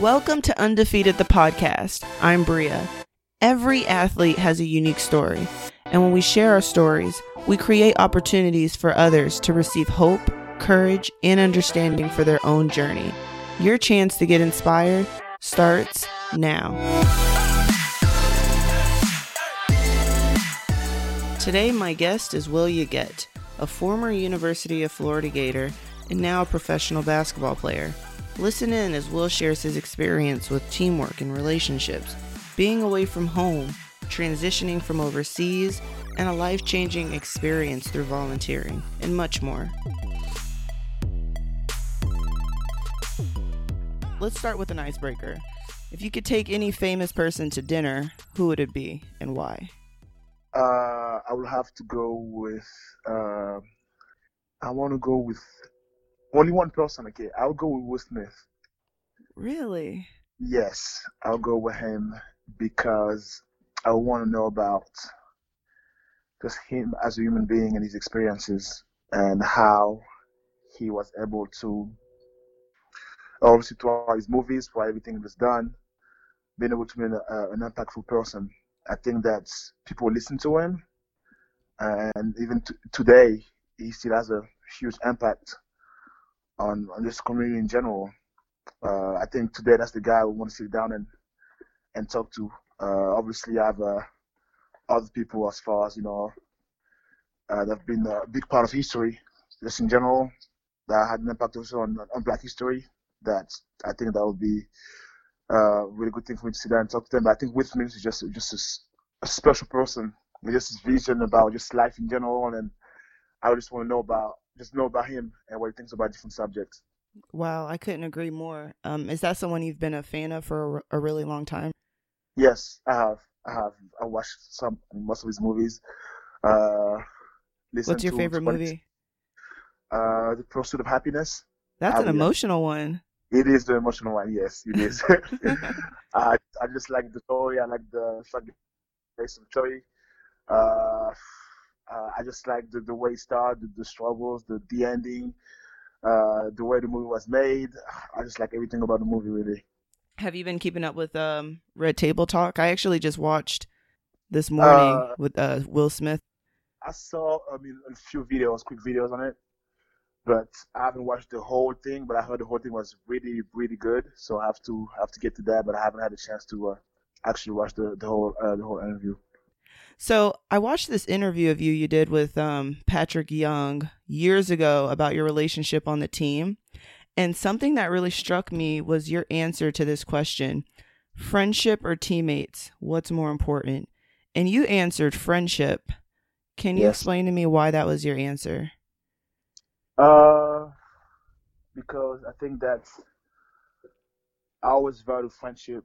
Welcome to Undefeated the podcast. I'm Bria. Every athlete has a unique story, and when we share our stories, we create opportunities for others to receive hope, courage, and understanding for their own journey. Your chance to get inspired starts now. Today, my guest is Will Yeguete, a former University of Florida Gator and now a professional basketball player. Listen in as Will shares his experience with teamwork and relationships, being away from home, transitioning from overseas, and a life changing experience through volunteering, and much more. Let's start with an icebreaker. If you could take any famous person to dinner, who would it be and why? Uh, I will have to go with. Uh, I want to go with only one person. Okay, I'll go with Will Smith. Really? Yes, I'll go with him because I want to know about just him as a human being and his experiences and how he was able to obviously throughout his movies for everything he was done being able to be an, uh, an impactful person i think that people listen to him and even t- today he still has a huge impact on, on this community in general. Uh, i think today that's the guy we want to sit down and and talk to. Uh, obviously i have uh, other people as far as you know uh, that have been a big part of history just in general that had an impact also on, on black history. That i think that would be uh, really good thing for me to sit down and talk to them. But i think with me is just just a, a special person with just his vision about just life in general and i just want to know about just know about him and what he thinks about different subjects Wow, I couldn't agree more. Um, is that someone you've been a fan of for a, a really long time? yes i have i have i watched some most of his movies uh What's your favorite movie? uh the pursuit of happiness That's I an emotional one. It is the emotional one, yes, it is. I I just like the story. I like the there's some story. Uh, uh, I just like the, the way it started, the, struggles, the the ending, uh, the way the movie was made. I just like everything about the movie, really. Have you been keeping up with um Red Table Talk? I actually just watched this morning Uh, with uh Will Smith. I saw I mean a few videos, quick videos on it, but I haven't watched the whole thing. But I heard the whole thing was really really good, so I have to have to get to that. But I haven't had a chance to uh, actually watch the the whole uh, the whole interview. So I watched this interview of you you did with um Patrick Young years ago about your relationship on the team. And something that really struck me was your answer to this question. Friendship or teammates? What's more important? And you answered friendship. Can you Yes. explain to me why that was your answer? Uh, because I think that I always valued friendship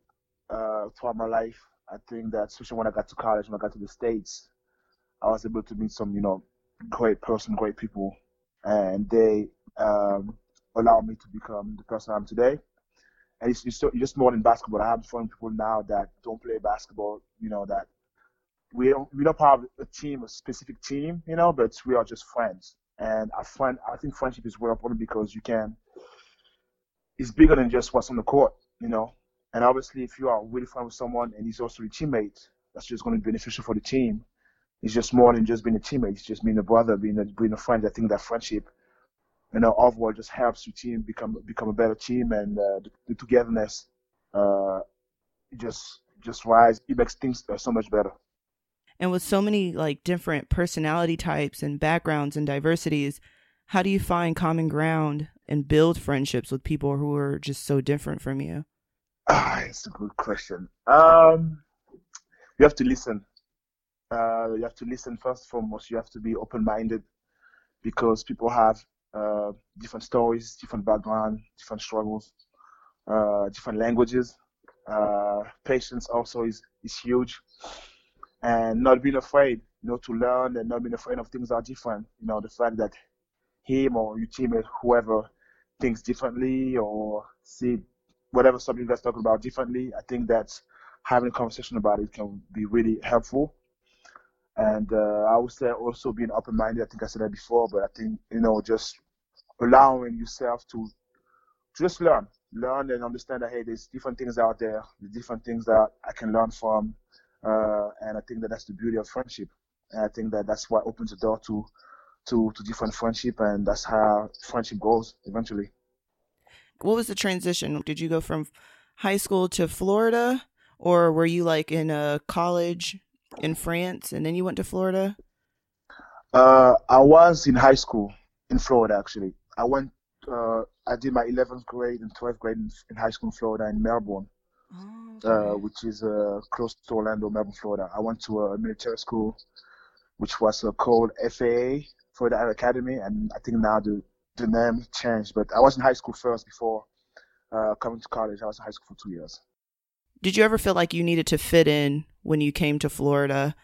uh, throughout my life. I think that especially when I got to college, when I got to the states, I was able to meet some, you know, great person, great people, and they um, allowed me to become the person I am today. And it's, it's, just more than basketball. I have friends people now that don't play basketball, you know, that we don't we don't have a team, a specific team, you know, but we are just friends. And I find I think friendship is very important because you can. It's bigger than just what's on the court, you know. And obviously, if you are really friends with someone and he's also a teammate, that's just going to be beneficial for the team. It's just more than just being a teammate. It's just being a brother, being a being a friend. I think that friendship, you know, overall just helps your team become become a better team, and uh, the, the togetherness, uh, just just rise. It makes things uh, so much better. And with so many like different personality types and backgrounds and diversities, how do you find common ground and build friendships with people who are just so different from you? Ah, it's a good question. Um, you have to listen. Uh, you have to listen first and foremost. You have to be open-minded because people have uh, different stories, different background, different struggles, uh, different languages. Uh, patience also is, is huge, and not being afraid, you know, to learn and not being afraid of things that are different. You know, the fact that him or your teammate, whoever, thinks differently or see whatever subject guys talking about differently. I think that having a conversation about it can be really helpful. And uh, I would say also being open-minded. I think I said that before, but I think you know just allowing yourself to to just learn, learn and understand that hey, there's different things out there, there's different things that I can learn from, uh, and I think that that's the beauty of friendship. And I think that that's what opens the door to to to different friendship, and that's how friendship goes eventually. What was the transition? Did you go from high school to Florida, or were you like in a college in France and then you went to Florida? Uh, I was in high school in Florida actually. I went. Uh, I did my 11th grade and 12th grade in, in high school in Florida in Melbourne, oh, okay. uh, which is uh, close to Orlando, Melbourne, Florida. I went to a military school, which was uh, called FAA for the Air Academy, and I think now the the name changed. But I was in high school first before uh, coming to college. I was in high school for two years. Did you ever feel like you needed to fit in when you came to Florida?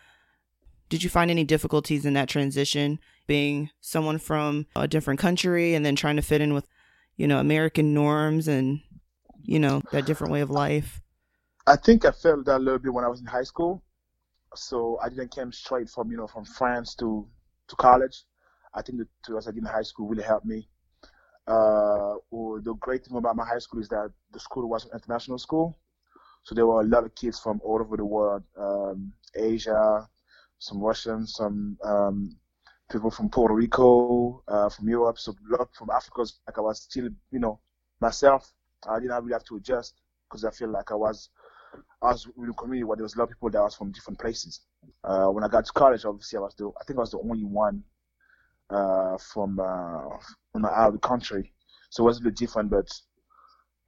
Did you find any difficulties in that transition, being someone from a different country and then trying to fit in with, you know, American norms and, you know, that different way of life? I think I felt that a little bit when I was in high school. So I didn't come straight from, you know, from France to, to college. I think the two years I did in high school really helped me. Uh, well, the great thing about my high school is that the school was an international school. So there were a lot of kids from all over the world, um, Asia, some Russians, some um, people from Puerto Rico, uh, from Europe, so a lot from Africa. Like I was still, you know, myself. I didn't really have to adjust because I feel like I was, I was in a community where there was a lot of people that was from different places. Uh, when I got to college, obviously I was the, I think I was the only one uh, from uh, from out of the country, so it was a bit different. But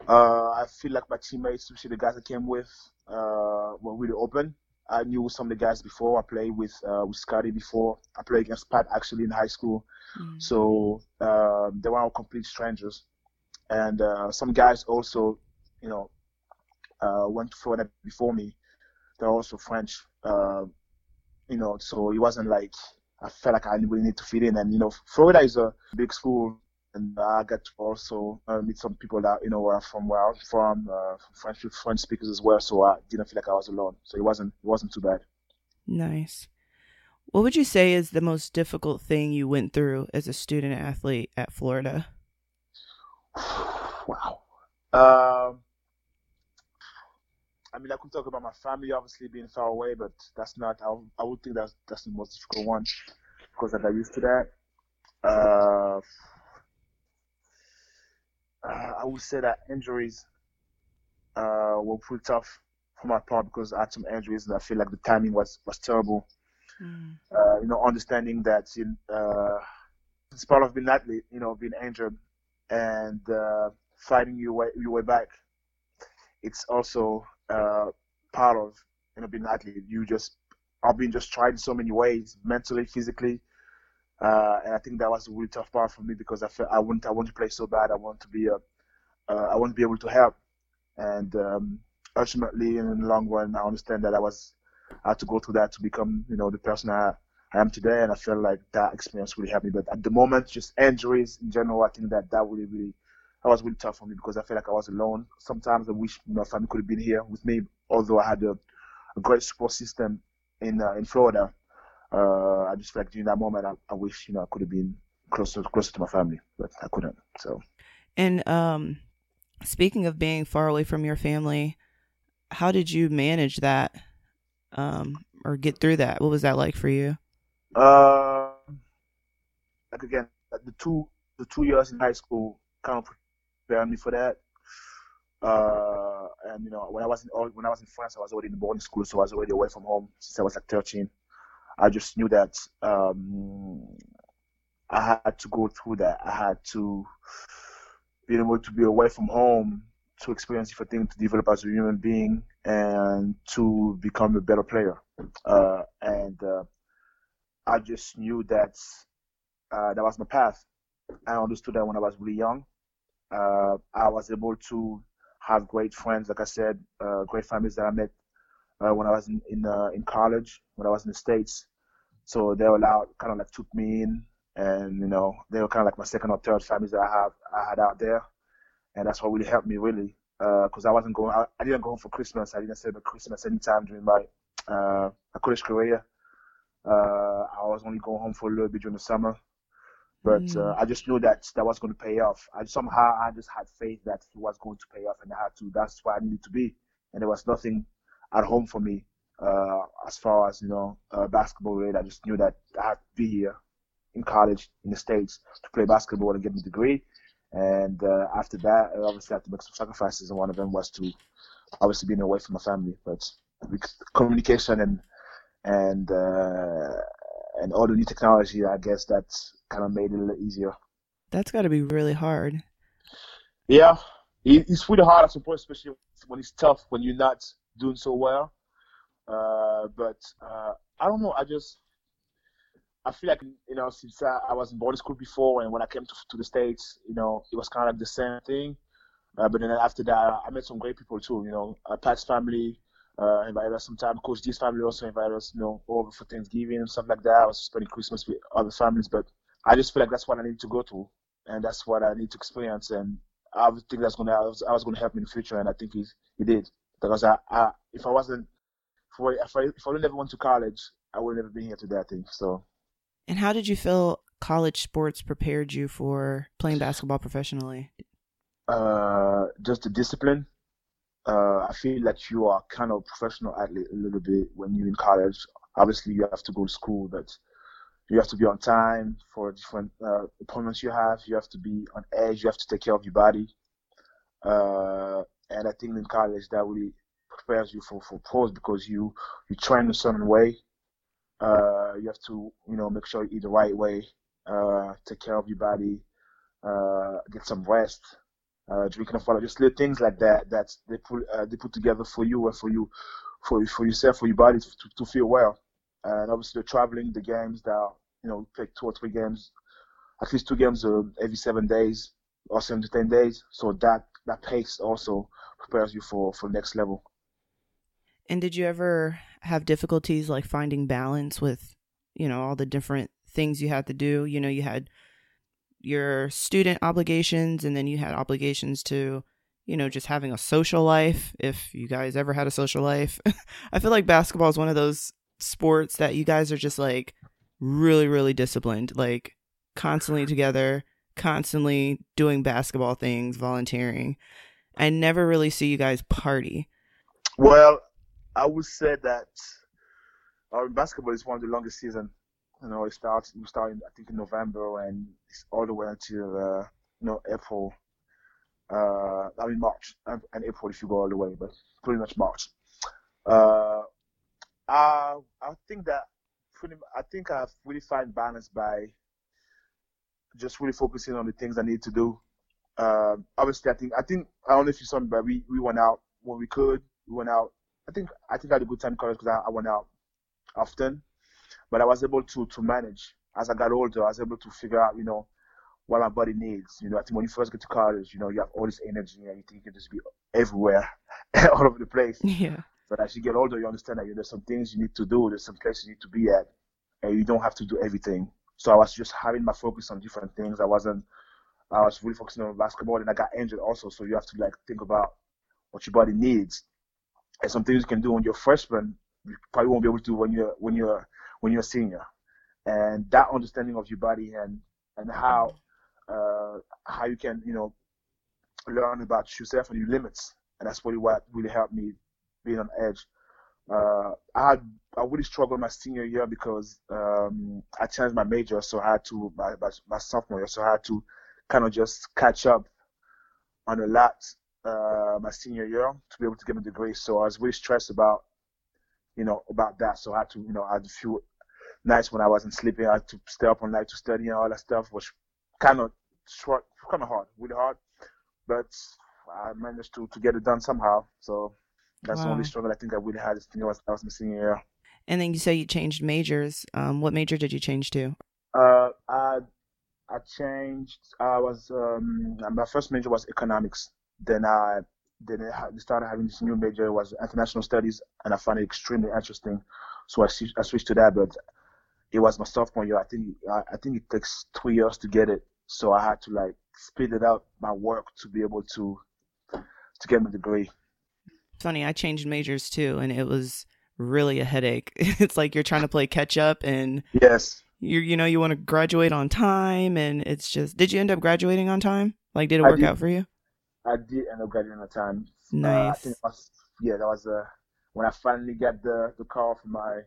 uh, I feel like my teammates, especially the guys I came with, uh, were really open. I knew some of the guys before. I played with uh, with Scottie before. I played against Pat actually in high school, mm-hmm. so uh, they were all complete strangers. And uh, some guys also, you know, uh, went to Florida before me. They're also French, uh, you know. So it wasn't like I felt like I really need to fit in. And you know, Florida is a big school, and I got to also uh, meet some people that you know are from where I'm from, uh, French French speakers as well. So I didn't feel like I was alone. So it wasn't it wasn't too bad. Nice. What would you say is the most difficult thing you went through as a student athlete at Florida? wow. Um, I mean, I could talk about my family obviously being far away, but that's not. I, I would think that's that's the most difficult one because I got used to that. Uh, uh, I would say that injuries uh, were pretty tough for my part because I had some injuries and I feel like the timing was was terrible. Mm. Uh, you know, understanding that in, uh, it's part of being an athlete, you know, being injured and uh, fighting your way your way back. It's also uh, part of you know being an athlete. You just I've been just tried in so many ways, mentally, physically, uh, and I think that was a really tough part for me because I felt I want I want to play so bad. I want to be a uh, I want to be able to help, and um, ultimately in the long run, I understand that I was I had to go through that to become you know the person I, I am today, and I feel like that experience really helped me. But at the moment, just injuries in general, I think that that really really that was really tough for me because I felt like I was alone. Sometimes I wish my family could have been here with me, although I had a, a great support system in uh, in Florida. Uh, I just felt like during that moment, I, I, wish you know I could have been closer closer to my family, but I couldn't. So. And um, speaking of being far away from your family, how did you manage that, um, or get through that? What was that like for you? Uh, like again, the two the two years in high school kind of prepared me for that. Uh, and you know, when I was in when I was in France, I was already in boarding school, so I was already away from home since I was like 13. I just knew that um, I had to go through that. I had to be able to be away from home to experience different things, to develop as a human being, and to become a better player. Uh, and uh, I just knew that uh, that was my path. I understood that when I was really young. Uh, I was able to have great friends, like I said, uh, great families that I met uh, when I was in in, uh, in college, when I was in the states. So they were allowed, kind of like took me in, and you know they were kind of like my second or third families that I have I had out there, and that's what really helped me really, because uh, I wasn't going, I, I, didn't go home for Christmas. I didn't celebrate Christmas anytime during my uh, college career. I was only going home for a little bit during the summer. But Mm. uh, I just knew that that was going to pay off. I somehow I just had faith that it was going to pay off, and I had to. That's where I needed to be, and there was nothing at home for me uh, as far as you know uh, basketball related. I just knew that I had to be here in college in the states to play basketball and get my degree. And uh, after that, I obviously had to make some sacrifices, and one of them was to obviously being away from my family. But communication and and uh, and all the new technology, I guess that's kind of made it a little easier. That's got to be really hard. Yeah, it, it's really hard I point, especially when it's tough when you're not doing so well. Uh, but uh, I don't know. I just I feel like you know since I, I was in boarding school before, and when I came to, to the states, you know, it was kind of like the same thing. Uh, but then after that, I met some great people too. You know, Pat's family uh, invited us sometime. Coach D's family also invited us, you know, over for Thanksgiving and stuff like that. I was spending Christmas with other families, but I just feel like that's what I need to go to, and that's what I need to experience. And I think that's gonna I was, I was gonna help me in the future, and I think he he did because I, I if I wasn't if I if I, if I would never went to college, I would never been here today. I think so. And how did you feel college sports prepared you for playing basketball professionally? Uh, just the discipline. Uh, I feel like you are kind of professional athlete a little bit when you're in college. Obviously, you have to go to school, but you have to be on time for different uh, appointments you have. You have to be on edge. You have to take care of your body. Uh, and I think in college that really prepares you for, for pros because you you train a certain way. Uh, you have to you know make sure you eat the right way. Uh, take care of your body. Uh, get some rest. Uh, drink enough water. Just little things like that that they put uh, they put together for you and for you for for yourself for your body to, to feel well. And obviously the traveling, the games that you know take two or three games, at least two games uh, every seven days or seven to ten days. So that that pace also prepares you for for next level. And did you ever have difficulties like finding balance with, you know, all the different things you had to do? You know, you had your student obligations and then you had obligations to, you know, just having a social life if you guys ever had a social life. I feel like basketball is one of those sports that you guys are just like really really disciplined, like constantly together, constantly doing basketball things, volunteering. I never really see you guys party. Well, I would say that our basketball is one of the longest season. You know, it starts we start in, I think in November and it's all the way until uh, you know April. Uh, I mean March and, April if you go all the way, but pretty much March. Uh, I I think that pretty I think I've really find balance by just really focusing on the things I need to do. Uh, obviously, I think I think I don't know if you saw me, but we, we went out when we could. We went out. I think I think I had a good time in college because I, I went out often, but I was able to to manage as I got older. I was able to figure out, you know, what my body needs. You know, I think when you first get to college, you know, you have all this energy and you think you can just be everywhere, all over the place. Yeah. But as you get older, you understand that you there's some things you need to do, there's some places you need to be at, and you don't have to do everything. So I was just having my focus on different things. I wasn't. I was really focusing on basketball, and I got injured also. So you have to like think about what your body needs, and some things you can do when you're freshman, you probably won't be able to do when you're when you're when you're a senior. And that understanding of your body and and how uh, how you can you know learn about yourself and your limits, and that's really what really helped me being on edge. Uh, I had I really struggled my senior year because um, I changed my major, so I had to my, my, my sophomore year, so I had to kind of just catch up on a lot uh, my senior year to be able to get my degree. So I was really stressed about you know about that. So I had to you know I had a few nights when I wasn't sleeping. I had to stay up all night to study and all that stuff, which kind of short, kind of hard, really hard. But I managed to to get it done somehow. So that's the only struggle I think I really had. is, know, I was, I was in senior year. And then you say you changed majors. Um, what major did you change to? Uh, I I changed. I was um, my first major was economics. Then I then I started having this new major it was international studies, and I found it extremely interesting. So I switched, I switched to that, but it was my sophomore year. I think I, I think it takes two years to get it. So I had to like speed it up my work to be able to to get my degree. Funny, I changed majors too, and it was really a headache. It's like you're trying to play catch up, and Yes. you you know you want to graduate on time, and it's just. Did you end up graduating on time? Like, did it work out for you? I did end up graduating on time. Nice. Uh, I think was, yeah, that was uh, when I finally got the the call from my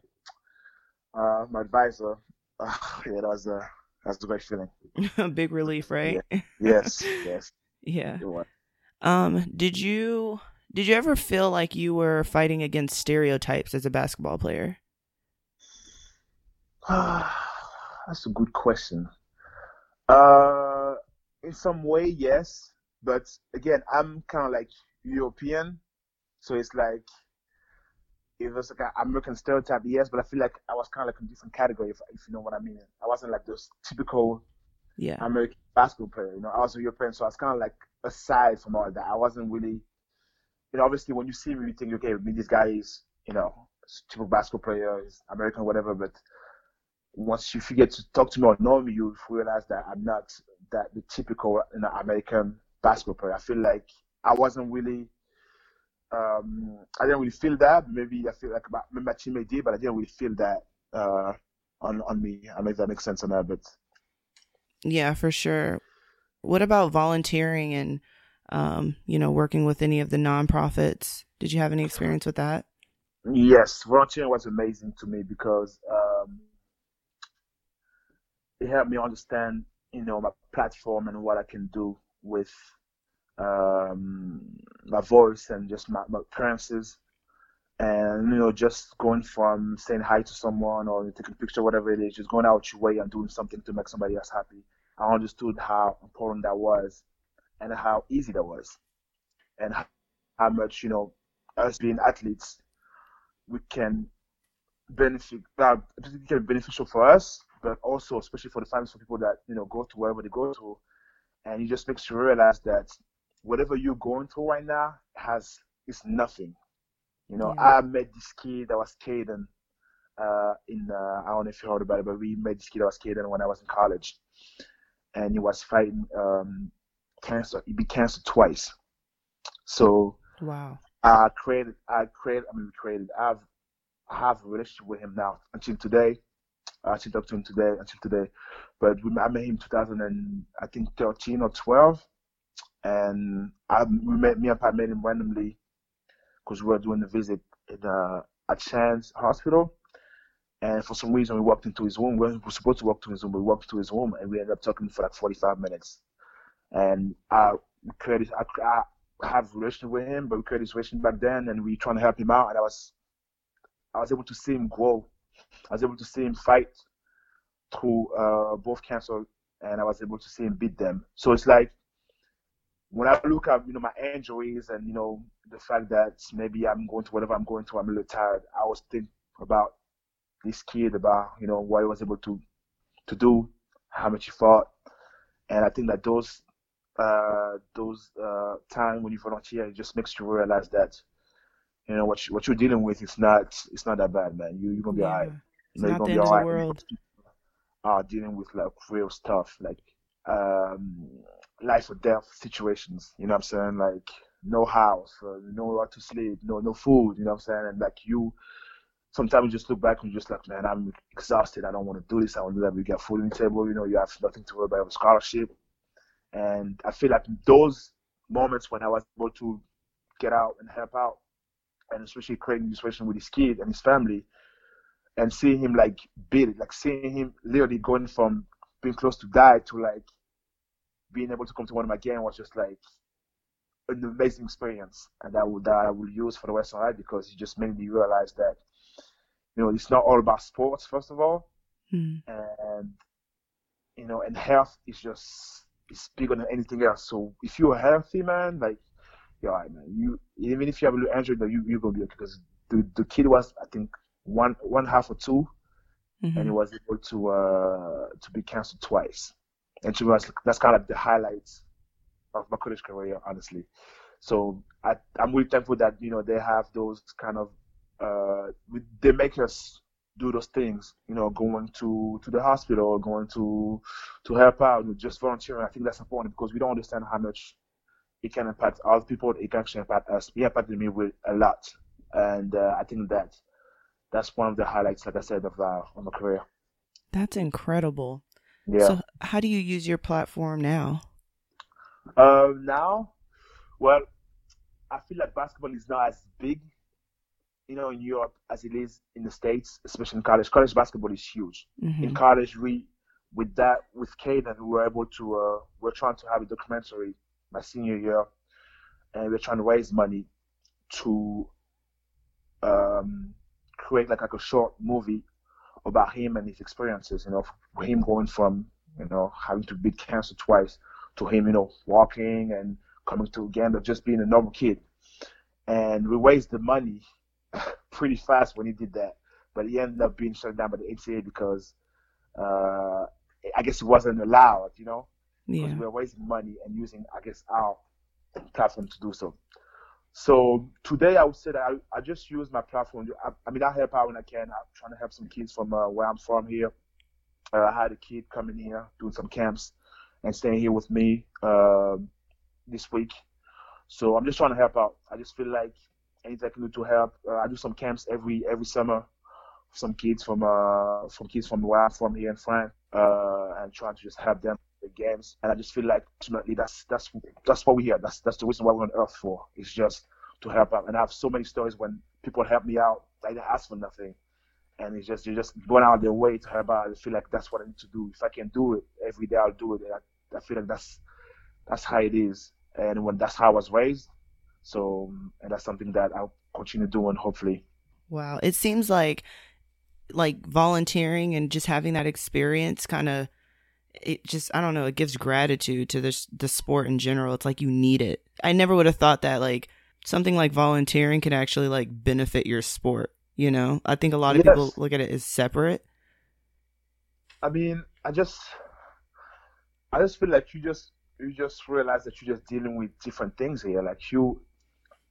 uh, my advisor. Uh, yeah, that was uh, that's a great feeling. A big relief, right? Yeah. Yes, yes. yeah. Um, did you did you ever feel like you were fighting against stereotypes as a basketball player? That's a good question. Uh, in some way, yes, but again, I'm kind of like European, so it's like it was like an American stereotype, yes, but I feel like I was kind of like a different category, if, if you know what I mean. I wasn't like those typical yeah. American basketball player. You know, I was a European, so I was kind of like aside from all that. I wasn't really, you know, obviously when you see me, you think, okay, me, this guy is, you know, typical basketball player, is American, whatever. But once you get to talk to me or know me, you realize that I'm not that the typical you know, American basketball player. I feel like I wasn't really um, I didn't really feel that. Maybe I feel like maybe my teammate did, but I didn't really feel that uh, on on me. I know if that makes sense or not, but yeah, for sure. What about volunteering and um, you know working with any of the nonprofits? Did you have any experience with that? Yes, volunteering was amazing to me because um, it helped me understand, you know, my platform and what I can do with um, my voice and just my, my appearances. And you know, just going from saying hi to someone or taking a picture, whatever it is, just going out your way and doing something to make somebody else happy. I understood how important that was, and how easy that was, and how much you know, us being athletes, we can benefit. Uh, can be beneficial for us, but also especially for the families, for people that you know go to wherever they go to, and it just makes you realize that whatever you're going through right now has is nothing. You know, yeah. I met this kid that was Caden uh, in uh, I don't know if you heard about it, but we met this kid that was Caden when I was in college, and he was fighting um, cancer. He beat cancer twice. So wow, I created, I created, I mean, we created. I've I have a relationship with him now until today. I still talk to him today until today, but we, I met him 2000 and I think 13 or 12 and I we met me and Pat met him randomly because we were doing a visit in uh, at Shands Hospital, and for some reason we walked into his room. We were supposed to walk to his room, but we walked to his room, and we ended up talking for like 45 minutes. And I created, I, I have a relationship with him, but we created this relationship back then, and we trying to help him out, and I was, I was able to see him grow. I was able to see him fight through uh, both cancer, and I was able to see him beat them. So it's like when I look at you know my injuries and you know the fact that maybe I'm going to whatever I'm going to, I'm a little tired. I always think about this kid, about you know what he was able to to do, how much he fought, and I think that those uh, those uh, time when you volunteer, it just makes you realize that you know what you, what you're dealing with is not it's not that bad, man. You you're gonna be yeah. alright. You know, you're gonna be alright. Are dealing with like real stuff like um life or death situations. You know what I'm saying? Like no house, uh, nowhere to sleep, no no food. You know what I'm saying? And like you, sometimes you just look back and you're just like, man, I'm exhausted. I don't want to do this. I want to do that. We got food on the table. You know, you have nothing to worry about. a scholarship, and I feel like those moments when I was able to get out and help out, and especially creating this situation with his kid and his family, and seeing him like it, like seeing him literally going from being close to die to like being able to come to one of my games was just like an amazing experience, and that would that I will use for the rest of my life because it just made me realize that you know it's not all about sports first of all, mm. and you know, and health is just it's bigger than anything else. So if you're healthy, man, like you're right, man. You even if you have a little injury, you you're gonna be okay because the the kid was I think one one half or 2 mm-hmm. and he was able to uh to be canceled twice and to be honest, that's kind of the highlights of my college career, honestly. So I, I'm really thankful that you know they have those kind of uh, they make us do those things, you know, going to to the hospital, going to to help out, just volunteering. I think that's important because we don't understand how much it can impact other people. It can actually impact us. It impacted me with a lot, and uh, I think that that's one of the highlights, like I said, of uh, of my career. That's incredible. Yeah. So, how do you use your platform now? Uh, now, well, I feel like basketball is not as big, you know, in Europe as it is in the States, especially in college. College basketball is huge. Mm-hmm. In college, we, with that, with Caden, we were able to, uh, we're trying to have a documentary my senior year, and we're trying to raise money to um, create like, like a short movie about him and his experiences, you know, him going from, you know, having to beat cancer twice to him, you know, walking and coming to Uganda, just being a normal kid. And we raised the money pretty fast when he did that. But he ended up being shut down by the NCAA because uh, I guess it wasn't allowed, you know, because Yeah. we were raising money and using, I guess, our platform to do so. So today I would say that I, I just use my platform. I, I mean, I help out when I can. I'm trying to help some kids from uh, where I'm from here. Uh, I had a kid coming here doing some camps and staying here with me um this week. So I'm just trying to help out. I just feel like anything I can do to help. Uh, I do some camps every every summer. Some kids from uh from kids from where I'm from here in France, uh, and trying to just help them the games. And I just feel like ultimately that's that's that's what we're here. That's that's the reason why we're on Earth for. It's just to help out. And I have so many stories when people help me out. I didn't ask for nothing and it's just you just going out of their way to help out. I feel like that's what I need to do. If I can do it every day, I'll do it. And I, I feel like that's that's how it is, and when that's how I was raised. So, and that's something that I'll continue doing. Hopefully, Wow. It seems like like volunteering and just having that experience kind of it just I don't know, it gives gratitude to this the sport in general. It's like you need it. I never would have thought that like something like volunteering could actually like benefit your sport, you know? I think a lot of Yes. people look at it as separate. I mean, I just, I just feel like you just you just realize that you're just dealing with different things here. Like you,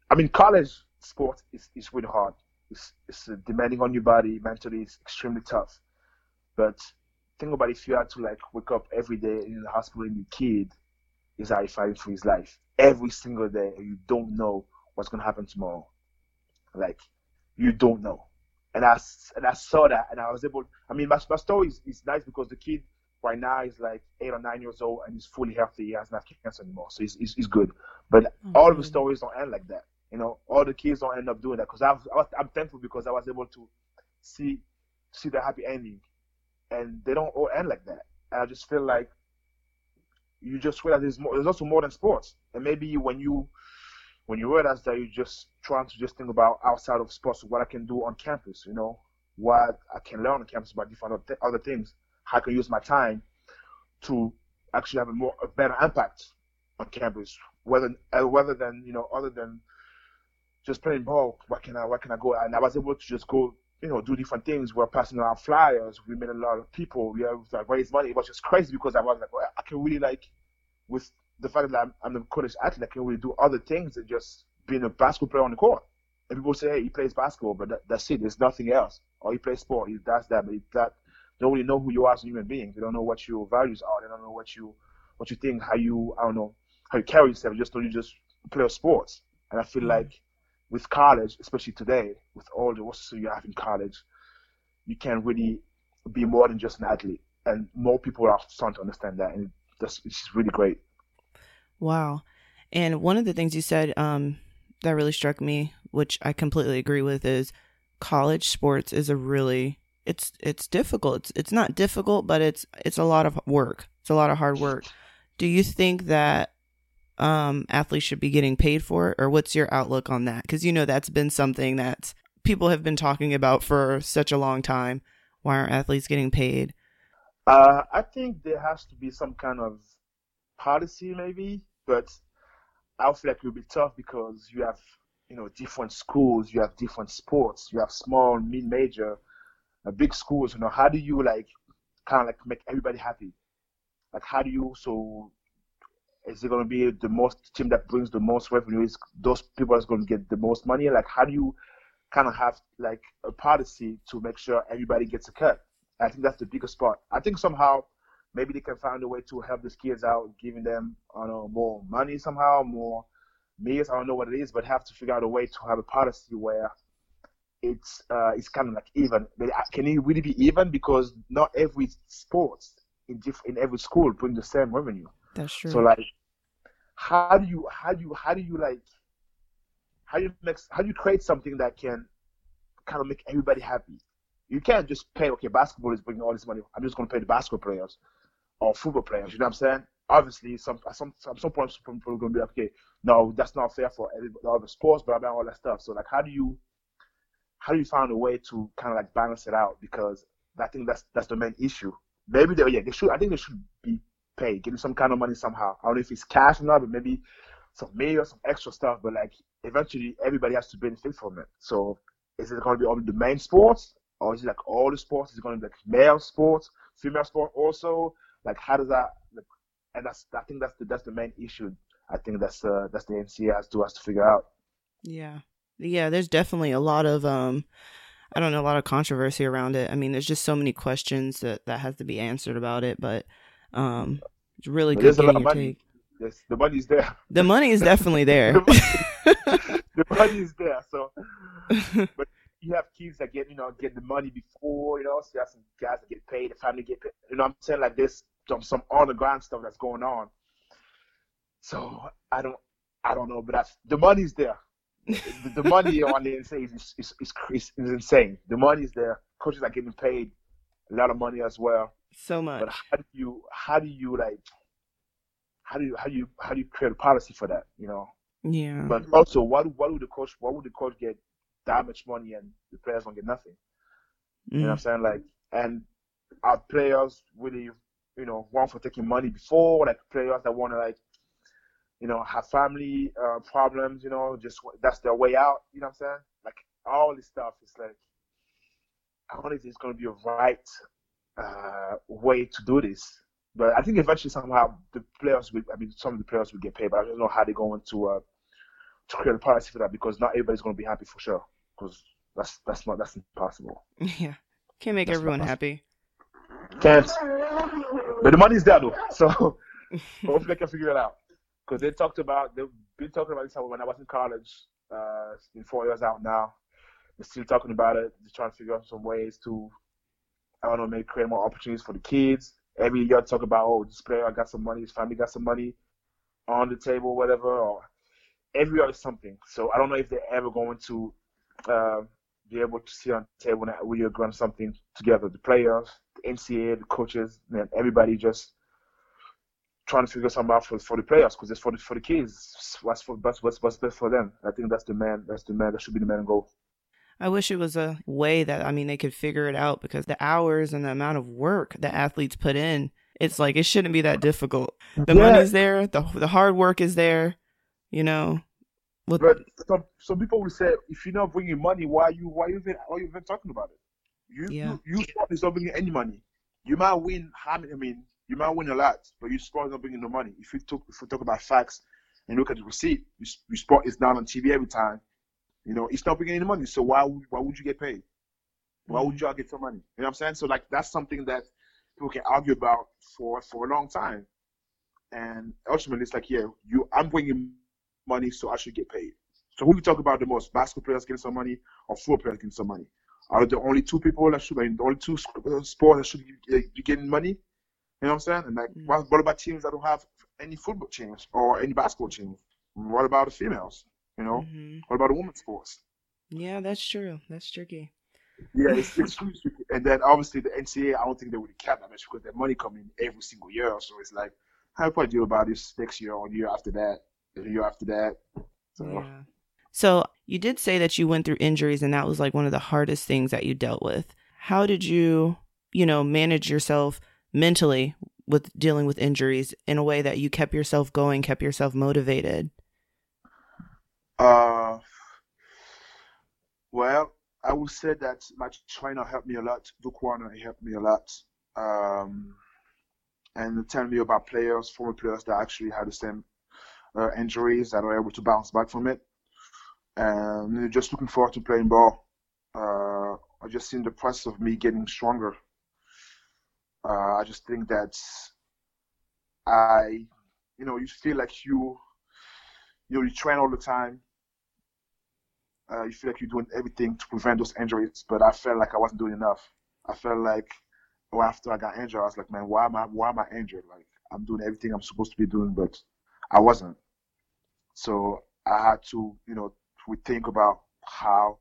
I mean, college sport is is really hard. It's it's demanding on your body mentally. It's extremely tough. But think about if you had to like wake up every day in the hospital and your kid is out fighting for his life every single day, and you don't know what's gonna happen tomorrow. Like you don't know. And I and I saw that, and I was able. I mean, my, my story is, is nice because the kid right now is like eight or nine years old and he's fully healthy. He hasn't cancer anymore, so he's, he's, he's good. But oh, all the stories don't end like that. You know, all the kids don't end up doing that because I'm thankful because I was able to see see the happy ending, and they don't all end like that. And I just feel like you just realize there's more. There's also more than sports, and maybe when you when you realize that you're just trying to just think about outside of sports, what I can do on campus, you know, what I can learn on campus about different other, things, how I can use my time to actually have a more a better impact on campus, whether uh, whether than you know other than just playing ball. What can I what can I go? And I was able to just go, you know, do different things. We're passing around flyers. We met a lot of people. We have like raised money. It was just crazy because I was like, well, I can really like with the fact that I'm, I'm a college athlete, I can really do other things than just being a basketball player on the court. And people say, hey, he plays basketball, but that, that's it. There's nothing else. Or he plays sport. He does that, but he, that they don't really know who you are as a human being. They don't know what your values are. They don't know what you what you think, how you I don't know how you carry yourself. They just know you just play sports. And I feel hmm. like with college, especially today, with all the resources you have in college, you can really be more than just an athlete. And more people are starting to understand that, and that's it's really great. Wow. And one of the things you said um, that really struck me, which I completely agree with, is college sports is a really it's it's difficult. It's it's not difficult, but it's it's a lot of work. It's a lot of hard work. Do you think that um, athletes should be getting paid for it, or what's your outlook on that? Because you know that's been something that people have been talking about for such a long time. Why aren't athletes getting paid? Uh, I think there has to be some kind of policy, maybe, but I feel like it will be tough because you have, you know, different schools, you have different sports, you have small, mid-major, uh, big schools. You know, how do you like kind of like make everybody happy? Like, how do you so? Is it going to be the most team that brings the most revenue? Is those people that's going to get the most money? Like, how do you kind of have like a policy to make sure everybody gets a cut? I think that's the biggest part. I think somehow maybe they can find a way to help these kids out, giving them I know more money somehow, more meals. I don't know what it is, but have to figure out a way to have a policy where it's uh, it's kind of like even. But uh, can it really be even? Because not every sports in diff- in every school bring the same revenue. That's true. So like, how do you how do you how do you like how do you make how do you create something that can kind of make everybody happy? You can't just pay. Okay, basketball is bringing all this money. I'm just going to pay the basketball players or football players. You know what I'm saying? Obviously, some some some some point some people are going to be like, okay, no, that's not fair for every, all the sports, blah blah all that stuff. So like, how do you how do you find a way to kind of like balance it out? Because I think that's that's the main issue. Maybe they yeah they should I think they should be paid, getting some kind of money somehow. I don't know if it's cash or not, but maybe some mail, or some extra stuff. But like eventually everybody has to benefit from it. So is it going to be only the main sports, or is it like all the sports? Is it going to be like male sports, female sport also? Like how does that? Like, and that's I think that's the that's the main issue. I think that's uh that's the NCAA has to has to figure out. Yeah, yeah. There's definitely a lot of um, I don't know, a lot of controversy around it. I mean, there's just so many questions that that has to be answered about it. But um, it's really good there's a lot getting of your money. take. Yes, the money's there. The money is definitely there. the, money, the money is there. So, but you have kids that get you know get the money before you know. So you have some guys that get paid, the family get paid. You know, what I'm saying like this some some on the ground stuff that's going on. So I don't I don't know, but that's, the money's there. the, the money on the NCAA is, is, is, is, is insane. The money's there. Coaches are getting paid a lot of money as well. So much. But how do you how do you like how do you how do you how do you create a policy for that? You know. Yeah. But also, what what would the coach what would the coach get that much money and the players don't get nothing? You know what I'm Mm. saying? Like, and our players really, you know, want for taking money before, like players that want to like, you know, have family uh, problems, you know, just that's their way out. You know what I'm saying? Like all this stuff is like, I don't know if it's gonna be a right uh, way to do this. But I think eventually somehow the players will. I mean, some of the players will get paid, but I don't know how they're going to uh, to create a policy for that because not everybody's going to be happy for sure. Because that's that's not that's impossible. Yeah. Can't make That's everyone happy. Can't. But the money's there though, so hopefully they can figure it out. Because they talked about they've been talking about this when I was in college. Uh, it's been four years out now. They're still talking about it. They're trying to figure out some ways to, I don't know, maybe create more opportunities for the kids. Every year talk about oh this player got some money, his family got some money on the table, whatever. Or every year is something. So I don't know if they're ever going to uh, be able to sit on the table and we agree on something together. The players, the NCAA, the coaches, and everybody just trying to figure something out for, for the players because it's for the for the kids. What's for what's what's best for them? I think that's the man. That's the man. That should be the man goal. I wish it was a way that I mean they could figure it out because the hours and the amount of work that athletes put in, it's like it shouldn't be that difficult. The Yeah. money's there, the the hard work is there, you know. But some some people will say, if you're not bringing money, why you why you even why you even talking about it? You Yeah. you, you sport is not bringing any money. You might win how? I mean, you might win a lot, but you sport is not bringing no money. If you talk if we talk about facts and look at the receipt, you, you sport is not on TV every time. You know, it's not bringing any money. So why would why would you get paid? Why would y'all get some money? You know what I'm saying? So like that's something that people can argue about for for a long time. And ultimately, it's like, yeah, you I'm bringing money, so I should get paid. So who we talk about the most? Basketball players getting some money, or football players getting some money? Are the only two people that should, I mean, the only two uh, sports that should be, uh, getting money? You know what I'm saying? And like, Mm. what about teams that don't have any football teams or any basketball teams? What about the females? You know, Mhm. what about the women's sports? Yeah, that's true. That's tricky. Yeah, it's, it's really tricky. And then obviously the NCAA, I don't think they would cap that much because their money coming every single year. So it's like, how do I deal about this next year or the year after that, the year after that? So Yeah. So you did say that you went through injuries and that was like one of the hardest things that you dealt with. How did you, you know, manage yourself mentally with dealing with injuries in a way that you kept yourself going, kept yourself motivated? Uh, well, I would say that my trainer helped me a lot. Warner he helped me a lot. Um, and telling me about players, former players that actually had the same uh, injuries that are able to bounce back from it. And just looking forward to playing ball. Uh, I just seen the process of me getting stronger. Uh, I just think that I, you know, you feel like you, you know, you train all the time Uh, you feel like you're doing everything to prevent those injuries, but I felt like I wasn't doing enough. I felt like well, after I got injured, I was like, man, why am I why am I injured? Like I'm doing everything I'm supposed to be doing, but I wasn't. So I had to, you know, we think about how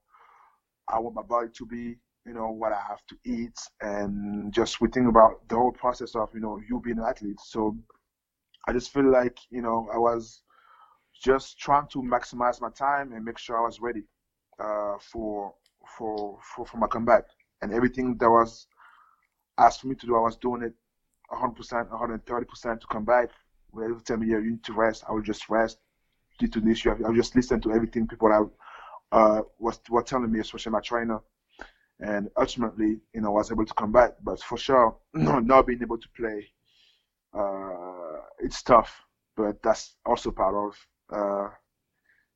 I want my body to be, you know, what I have to eat, and just we think about the whole process of, you know, you being an athlete. So I just feel like, you know, I was just trying to maximize my time and make sure I was ready uh, for for for for my comeback. And everything that was asked for me to do, I was doing it 100%, 130% to come back. When they tell me, yeah, you need to rest, I will just rest. Due to this, I will just listen to everything people are uh, was were telling me, especially my trainer. And ultimately, you know, I was able to come back. But for sure, not being able to play, uh, it's tough. But that's also part of uh,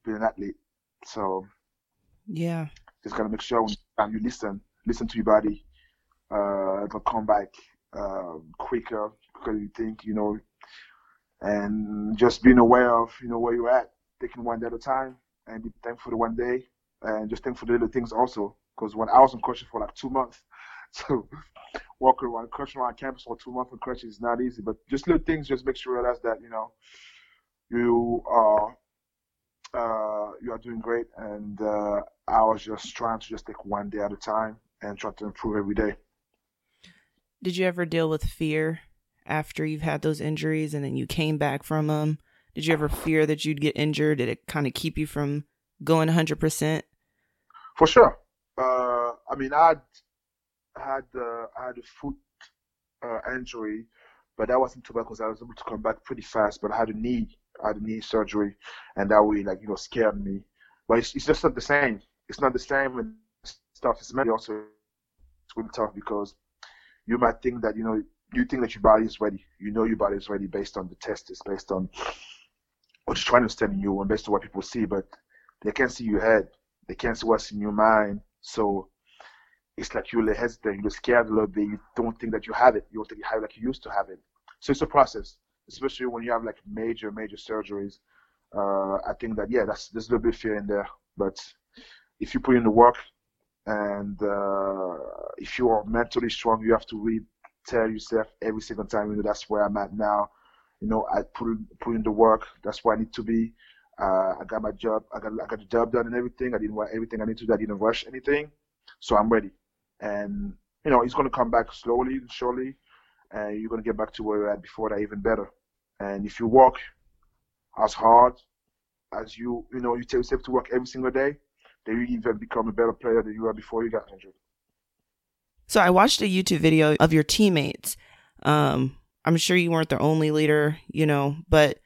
being an athlete. So yeah, just gotta make sure and you listen, listen to your body. Uh, it'll come back uh, quicker because you think, you know, and just being aware of, you know, where you're at, taking one day at a time, and be thankful for the one day, and just thankful for the little things also. Because when I was on crutches for like two months, so walking around, crutching around campus for two months on crutches is not easy. But just little things, just make sure you realize that you know you are uh, you are doing great, and uh, I was just trying to just take one day at a time and try to improve every day. Did you ever deal with fear after you've had those injuries and then you came back from them? Did you ever fear that you'd get injured? Did it kind of keep you from going 100%? For sure. Uh, I mean, I had had uh, I had a foot uh, injury, but that wasn't too bad because I was able to come back pretty fast. But I had a knee, I had a knee surgery, and that really like you know scared me. But it's, it's just not the same. It's not the same and stuff. It's mentally also it's really tough because you might think that you know you think that your body is ready. You know your body is ready based on the test. It's based on what's trying to stand in you and based on what people see, but they can't see your head. They can't see what's in your mind. So it's like you're hesitant, you're scared a little bit. You don't think that you have it. You don't think you have it like you used to have it. So it's a process, especially when you have like major, major surgeries. Uh, I think that yeah, that's there's a little bit of fear in there, but if you put in the work and uh, if you are mentally strong, you have to really tell yourself every single time, you know, that's where I'm at now. You know, I put in, put in the work. That's where I need to be. Uh, I got my job. I got I got the job done and everything. I didn't want everything I need to do. I didn't rush anything, so I'm ready. And you know, it's going to come back slowly, and surely, and you're going to get back to where you're at before that, even better. And if you work as hard as you, you know, you tell yourself to work every single day, then you even become a better player than you were before you got injured. So I watched a YouTube video of your teammates. Um, I'm sure you weren't the only leader, you know, but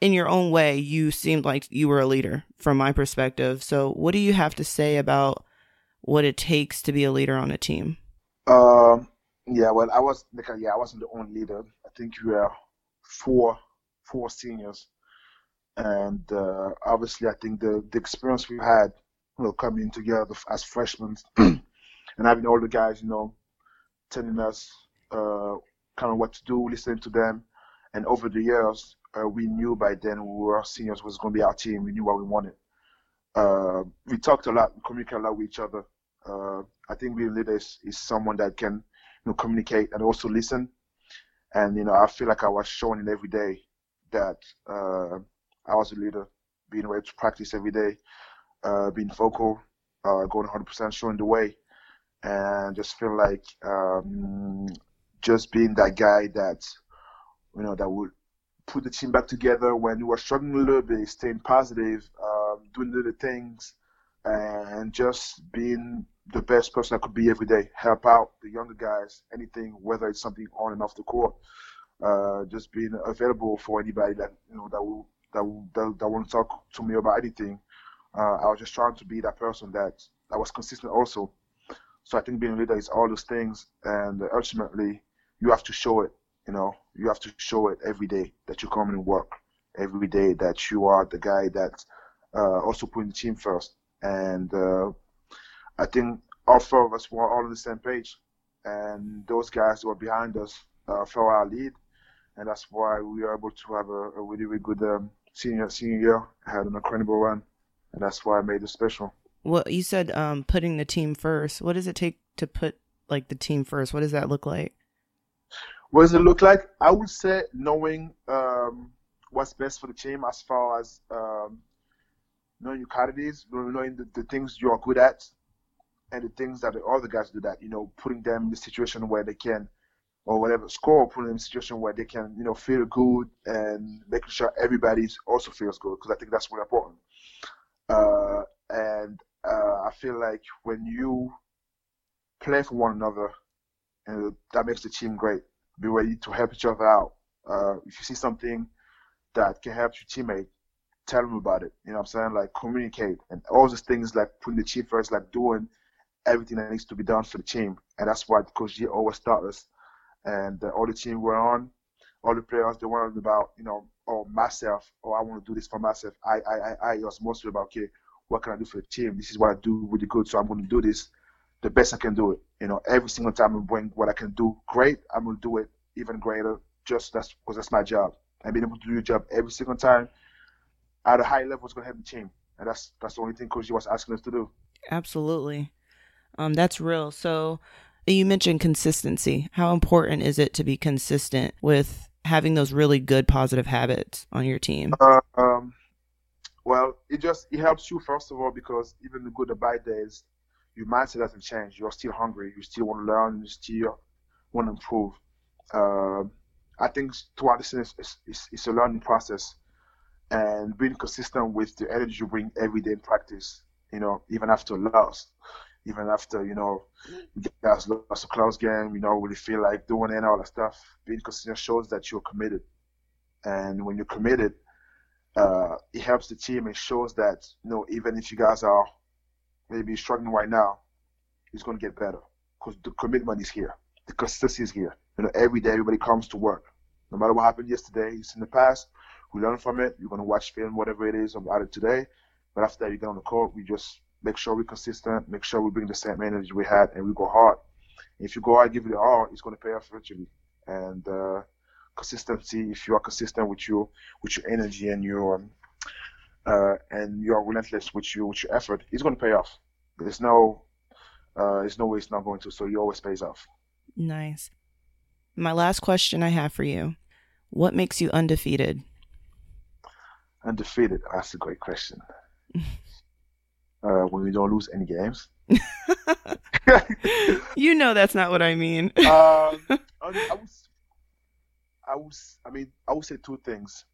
in your own way, you seemed like you were a leader from my perspective. So, what do you have to say about what it takes to be a leader on a team? Um, yeah, well, I was yeah, I wasn't the only leader. I think we were four, four seniors, and uh, obviously, I think the the experience we had, you know, coming together as freshmen, and having all the guys, you know, telling us uh, kind of what to do, listening to them, and over the years, uh, we knew by then we were seniors was going to be our team. We knew what we wanted. Uh, we talked a lot, we communicated a lot with each other. Uh, I think being a leader is, is someone that can you know, communicate and also listen. And you know, I feel like I was showing it every day that uh, I was a leader, being ready to practice every day, uh, being vocal, uh, going 100%, showing the way, and just feel like um, just being that guy that you know that would put the team back together when we were struggling a little bit, staying positive, um, doing little things, and just being the best person I could be every day. Help out the younger guys, anything, whether it's something on and off the court. Uh, just being available for anybody that you know that will that that, that want talk to me about anything. Uh, I was just trying to be that person that that was consistent also. So I think being a leader is all those things, and ultimately you have to show it. You know, you have to show it every day that you come and work, every day that you are the guy that uh, also putting the team first. And uh, I think all four of us were all on the same page, and those guys were behind us uh, fell our lead, and that's why we were able to have a, a really, really good um, senior senior year. Had an incredible run. and that's why I made it special. Well, you said um, putting the team first. What does it take to put like the team first? What does that look like? What does it look like? I would say knowing um, what's best for the team as far as um, knowing your qualities, knowing the, the things you're good at, and the things that the other guys do that, you know, putting them in the situation where they can, or whatever, score, them in a situation where they can, you know, feel good and making sure everybody also feels good, because I think that's really important. Uh, and uh, I feel like when you play for one another, and that makes the team great. Be ready to help each other out. Uh, if you see something that can help your teammate, tell them about it. You know what I'm saying? Like communicate and all those things like putting the team first, like doing everything that needs to be done for the team. And that's why Coach G always taught us. And uh, all the team we're on, all the players, they weren't about, you know, oh, myself, oh, I want to do this for myself. I, I, I, I was mostly about, okay, what can I do for the team? This is what I do really good, so I'm going to do this the best I can do it. You know, every single time I bring what I can do great, I'm going to do it even greater just that's because that's my job. And being able to do your job every single time at a high level is going to help the team. And that's that's the only thing Coach was asking us to do. Absolutely. Um, that's real. So you mentioned consistency. How important is it to be consistent with having those really good positive habits on your team? Uh, um, well, it just it helps you first of all because even the good or bad days, your mindset doesn't change. You're still hungry. You still want to learn. You still want to improve. Uh, I think throughout this is it's, it's a learning process, and being consistent with the energy you bring every day in practice. You know, even after loss, even after you know you guys lost a close game, you know, really feel like doing it and all that stuff. Being consistent shows that you're committed, and when you're committed, uh, it helps the team and shows that you know even if you guys are maybe struggling right now, it's going to get better because the commitment is here, the consistency is here. You know, every day everybody comes to work. No matter what happened yesterday, it's in the past. We learn from it. You're going to watch film, whatever it is about it today. But after that, you get on the court. We just make sure we're consistent, make sure we bring the same energy we had, and we go hard. If you go hard, give it all, it's going to pay off eventually. And uh, consistency, if you are consistent with your with your energy and your um, uh, and you are relentless with your with your effort, it's going to pay off. There's no uh, there's no way it's not going to. So it always pays off. Nice. My last question I have for you: What makes you undefeated? Undefeated. That's a great question. uh, when we don't lose any games. you know that's not what I mean. um, I, I was, I was, I mean, I would say two things.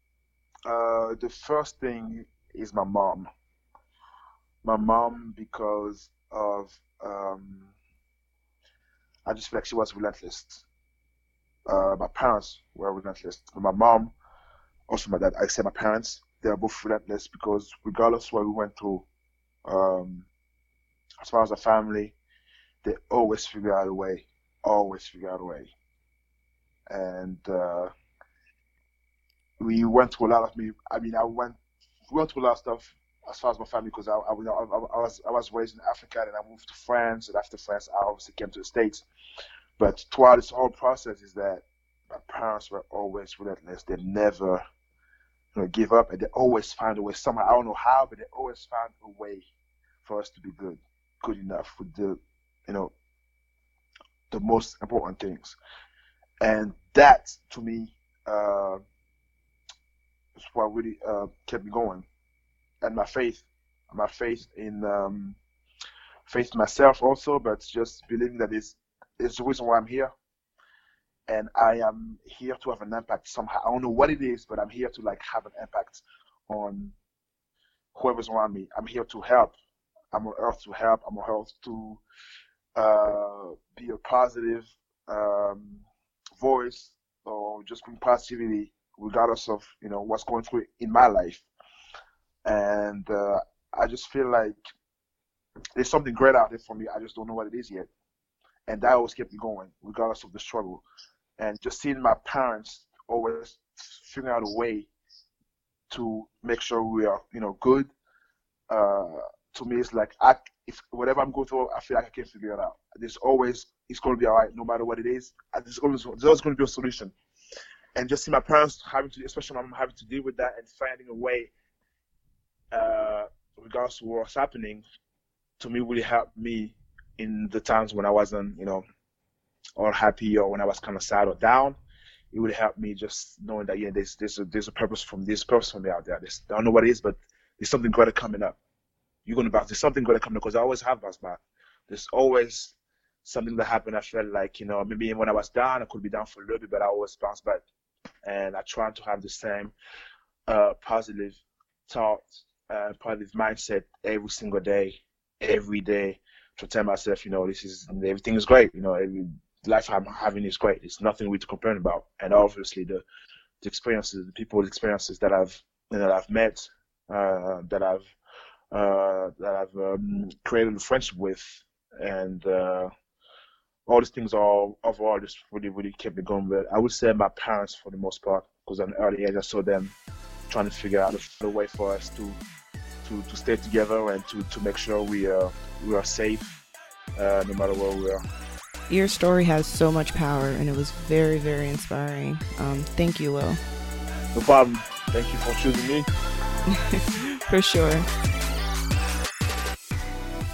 Uh, the first thing is my mom. My mom, because of, um, I just feel like she was relentless. Uh, my parents were relentless. But my mom, also my dad, I say my parents, they are both relentless because regardless what we went through, um, as far as a family, they always figure out a way, always figure out a way. And uh, we went through a lot of me. I mean, I went we went through a lot of stuff as far as my family because I, I, I, I, was I was raised in Africa and I moved to France and after France I obviously came to the States. But throughout this whole process is that my parents were always relentless. They never you know, give up and they always find a way somehow. I don't know how, but they always find a way for us to be good, good enough with the, you know, the most important things. And that to me uh, is what really uh, kept me going. And my faith, my faith in um, faith myself also, but just believing that it's, it's the reason why I'm here and I am here to have an impact somehow. I don't know what it is, but I'm here to like have an impact on whoever's around me. I'm here to help. I'm on earth to help. I'm on earth to uh, be a positive um, voice or just bring positivity regardless of you know what's going through in my life. And uh, I just feel like there's something great out there for me. I just don't know what it is yet. And that always kept me going, regardless of the struggle and just seeing my parents always figuring out a way to make sure we are, you know, good. Uh, to me, it's like I, if whatever I'm going through, I feel like I can figure it out. There's always it's going to be all right, no matter what it is. There's always there's always going to be a solution. And just see my parents having to, especially my mom having to deal with that and finding a way, uh, regards to what's happening, to me really helped me in the times when I wasn't, you know, or happy or when I was kind of sad or down. It would help me just knowing that yeah, there's there's a there's a purpose from this purpose for me out there. There's, I don't know what it is, but there's something greater coming up. You're gonna bounce. There's something greater coming up because I always have bounced back. There's always something that happened. I felt like you know maybe when I was down, I could be down for a little bit, but I always bounce back. And I try to have the same uh, positive thought, uh, positive mindset every single day, every day to tell myself, you know, this is everything is great. You know, every life I'm having is great. It's nothing really to complain about. And obviously the the experiences, the people's experiences that I've that I've met, uh, that I've uh, that I've um, created a friendship with, and uh, all these things are overall just really really kept me going. But I would say my parents for the most part, because at an early age I saw them trying to figure out a, way for us to to, to stay together and to, to make sure we uh, we are safe uh, no matter where we are. Your story has so much power, and it was very, very inspiring. Um, thank you, Will. No problem. Thank you for choosing me. for sure.